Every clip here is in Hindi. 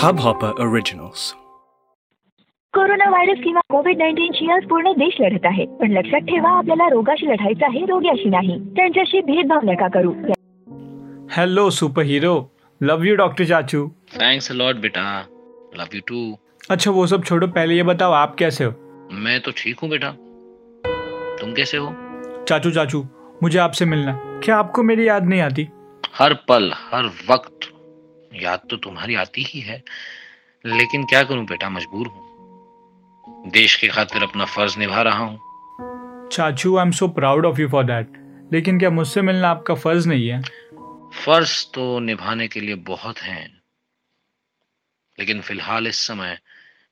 Hubhopper Originals. कोरोना व्हायरस किंवा कोविड नाईन्टीनशी आज पूर्ण देश लढत आहे. पण लक्षात ठेवा आपल्याला रोगाशी लढायचं आहे रोग्याशी नाही. त्यांच्याशी भेदभाव नका करू. Hello super hero love you doctor चाचू थैंक्स लॉट बेटा. लव यू टू अच्छा वो सब छोड़ो पहले ये बताओ आप कैसे हो? मैं तो ठीक हूँ बेटा। तुम कैसे हो? चाचू चाचू मुझे आपसे मिलना। क्या आपको मेरी याद नहीं आती? हर पल हर वक्त याद तो तुम्हारी आती ही है लेकिन क्या करूँ बेटा मजबूर हूँ। देश के खातिर अपना फ़र्ज़ निभा रहा हूँ। चाचू I am so proud of you for that लेकिन क्या मुझसे मिलना आपका फ़र्ज़ नहीं है? फ़र्ज़ तो निभाने के लिए बहुत हैं। लेकिन फ़िलहाल इस समय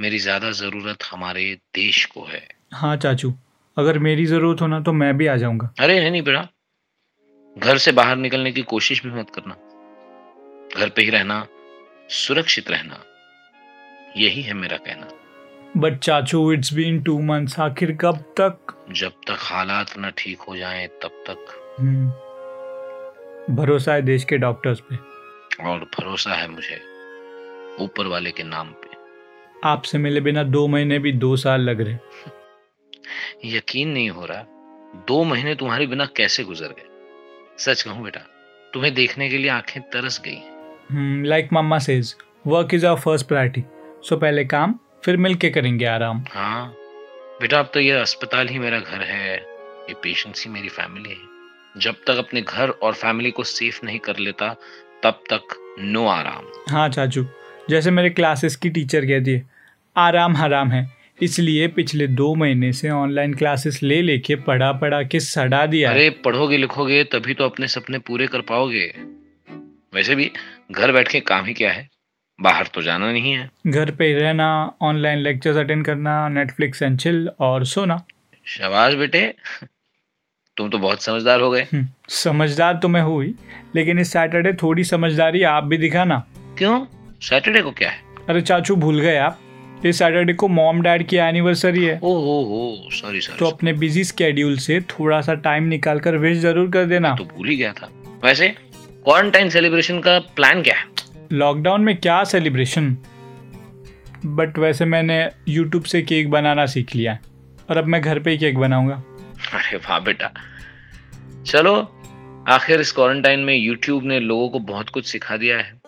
मेरी ज़्यादा ज़रूरत हमारे देश को है। हाँ चाचू अगर मेरी ज़रूरत हो ना तो मैं भी आ जाऊँगा। अरे नहीं नहीं बेटा घर से बाहर निकलने की कोशिश भी मत करना। घर पे ही रहना सुरक्षित रहना यही है मेरा कहना। बट चाचू इट्स बीन टू मंथ्स आखिर कब तक? जब तक हालात न ठीक हो जाएँ तब तक। हम्म, भरोसा है देश के डॉक्टर्स पे। और भरोसा है मुझे ऊपर वाले के नाम पे। आपसे मिले बिना दो महीने भी दो साल लग रहे। यकीन नहीं हो रहा दो महीने तुम्हारे बिना कैसे गुजर गए? सच कहूँ बेटा तुम्हें देखने के लिए आँखें तरस गई हैं। Like mama says work is our first priority so पहले काम फिर मिल के करेंगे आराम हाँ। बेटा अब तो ये अस्पताल ही मेरा घर है। ये पेशेंट्स ही मेरी फैमिली है। जब तक अपने घर और फैमिली को सेफ़ नहीं कर लेता तब तक नो आराम। हाँ चाचू। जैसे मेरे क्लासेस की टीचर कहती है आराम हराम है। इसलिए पिछले दो महीने से ऑनलाइन क्लासेस ले लेके पढ़ा पढ़ा के सड़ा दिया अरे पढ़ोगे लिखोगे तभी तो अपने सपने पूरे कर पाओगे। वैसे भी घर बैठ के काम ही क्या है? बाहर तो जाना नहीं है। घर पे रहना ऑनलाइन लेक्चर्स अटेंड करना नेटफ्लिक्स एंड चिल और सोना। शाबाश बेटे तुम तो बहुत समझदार हो गए। हम्म, समझदार तो मैं हुई लेकिन इस सैटरडे थोड़ी समझदारी आप भी दिखाना। क्यों? सैटरडे को क्या है? अरे चाचू भूल गए आप। इस सैटरडे को मॉम डैड की एनिवर्सरी है। ओ हो हो सॉरी तो अपने बिज़ी स्केड्यूल से थोड़ा सा टाइम निकाल कर विश ज़रूर कर देना। तो भूल ही गया था। वैसे क्वारंटाइन सेलिब्रेशन का प्लान क्या है? लॉकडाउन में क्या सेलिब्रेशन? बट वैसे मैंने यूट्यूब से केक बनाना सीख लिया है। और अब मैं घर पे ही केक बनाऊँगा। अरे वाह बेटा। चलो आखिर इस क्वारंटाइन में यूट्यूब ने लोगों को बहुत कुछ सिखा दिया है।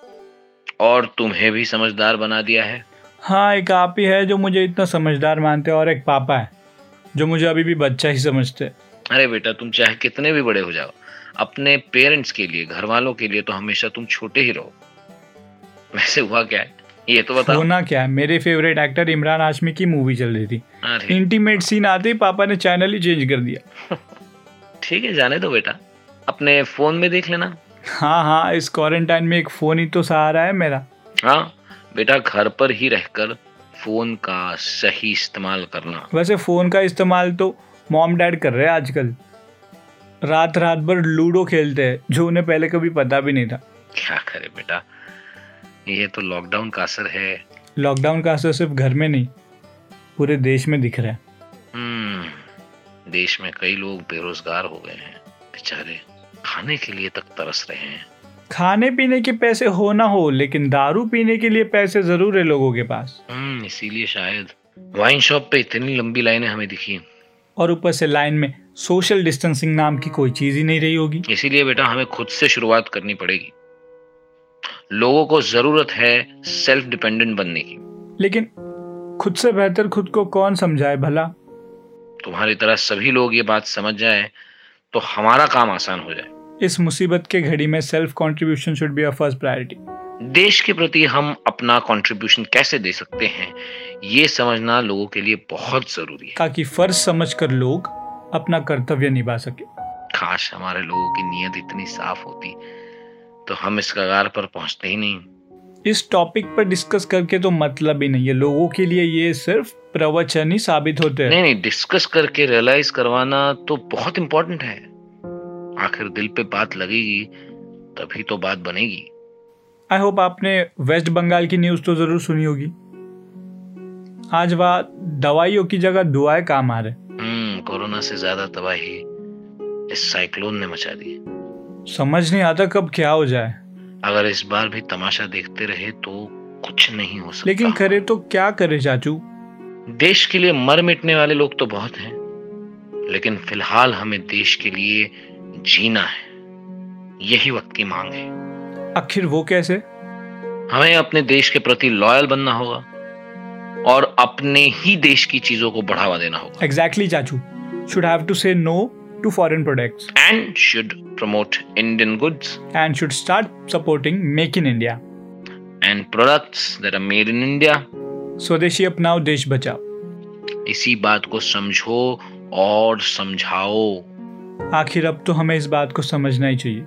और तुम्हें भी समझदार बना दिया है। हाँ एक आप ही है जो मुझे इतना समझदार मानते हैं और एक पापा है जो मुझे अभी भी बच्चा ही समझते हैं। अरे बेटा तुम चाहे कितने भी बड़े हो जाओ। अपने पेरेंट्स के लिए घर वालों के लिए तो हमेशा तुम छोटे ही रहो। वैसे हुआ क्या है? ये तो बताओ। होना क्या है? मेरे फेवरेट एक्टर इमरान हाशमी की मूवी चल रही थी। इंटीमेट सीन आते ही पापा ने चैनल ही चेंज कर दिया। ठीक है जाने दो बेटा। अपने फ़ोन में देख लेना। हाँ हाँ इस क्वारंटाइन में एक फ़ोन ही तो सहारा है मेरा। हाँ बेटा घर पर ही रहकर फ़ोन का सही इस्तेमाल करना। वैसे फ़ोन का इस्तेमाल तो मॉम डैड कर रहे हैं आजकल। रात रात भर लूडो खेलते हैं जो उन्हें पहले कभी पता भी नहीं था। क्या करे बेटा? ये तो लॉकडाउन का असर है। लॉकडाउन का असर सिर्फ़ घर में नहीं पूरे देश में दिख रहा है। हम्म देश में कई लोग बेरोजगार हो गए हैं बेचारे खाने के लिए तक तरस रहे हैं। खाने पीने के पैसे हो ना हो लेकिन दारू पीने के लिए पैसे ज़रूर है लोगों के पास। हम्म इसीलिए शायद वाइन शॉप पे इतनी लंबी लाइनें हमें दिखी। और ऊपर से लाइन में सोशल डिस्टेंसिंग नाम की कोई चीज़ ही नहीं रही होगी। इसीलिए बेटा हमें खुद से शुरुआत करनी पड़ेगी। लोगों को ज़रूरत है सेल्फ डिपेंडेंट बनने की। लेकिन खुद से बेहतर खुद को कौन समझाए भला? तुम्हारी तरह सभी लोग ये बात समझ जाए तो हमारा काम आसान हो जाए। इस मुसीबत के घड़ी में self contribution should be a first priority देश के प्रति हम अपना कंट्रीब्यूशन कैसे दे सकते हैं ये समझना लोगों के लिए बहुत ज़रूरी है। ताकि फ़र्ज़ समझकर लोग अपना कर्तव्य निभा सके। काश हमारे लोगों की नीयत इतनी साफ़ होती तो हम इस कगार पर पहुँचते ही नहीं। इस टॉपिक पर डिस्कस करके तो मतलब ही नहीं है। लोगों के लिए ये सिर्फ़ प्रवचन ही साबित होते हैं। नहीं नहीं डिस्कस करके रियलाइज़ करवाना तो बहुत इंपॉर्टेंट है। आखिर दिल पे बात लगेगी तभी तो बात बनेगी। आई होप आपने वेस्ट बंगाल की न्यूज़ तो ज़रूर सुनी होगी। आज वहाँ दवाइयों की जगह दुआएँ काम आ रहे से ज़्यादा तबाही इस साइक्लोन ने मचा दी समझ नहीं आता कब क्या हो जाए। अगर इस बार भी तमाशा देखते रहे तो कुछ नहीं हो सकता। लेकिन करे तो क्या करे चाचू? देश के लिए मर मिटने वाले लोग तो बहुत हैं लेकिन फ़िलहाल हमें देश के लिए जीना है। यही वक्त की मांग है। आखिर वो कैसे? हमें अपने देश के प्रति लॉयल बनना होगा और अपने ही देश की चीज़ों को बढ़ावा देना होगा। एग्जैक्टली exactly, चाचू। Should have to say no to foreign products and should promote Indian goods and should start supporting make in India and products that are made in India स्वदेशी अपनाओ देश बचाओ इसी बात को समझो और समझाओ। आखिर अब तो हमें इस बात को समझना ही चाहिए।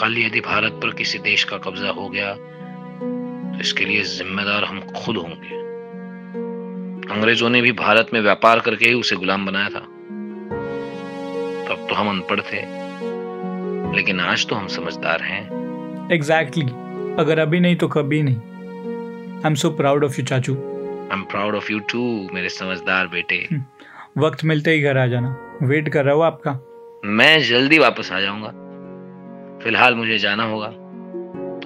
कल यदि भारत पर किसी देश का कब्जा हो गया तो इसके लिए जिम्मेदार हम खुद होंगे। अंग्रेज़ों ने भी भारत में व्यापार करके ही उसे गुलाम बनाया था। तो हम अनपढ़ थे। लेकिन आज तो हम समझदार हैं। Exactly exactly. अगर अभी नहीं तो कभी नहीं। I am so proud of you चाचू। I am proud of you too मेरे समझदार बेटे। वक्त मिलते ही घर आ जाना। वेट कर रहा हूँ आपका। मैं जल्दी वापस आ जाऊँगा। फ़िलहाल मुझे जाना होगा।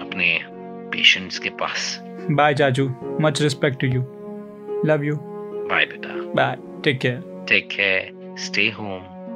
अपने पेशेंट्स के पास। बाय चाचू। Much respect to you love you bye बेटा। Bye take care take care stay home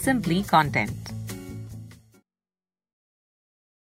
simply content.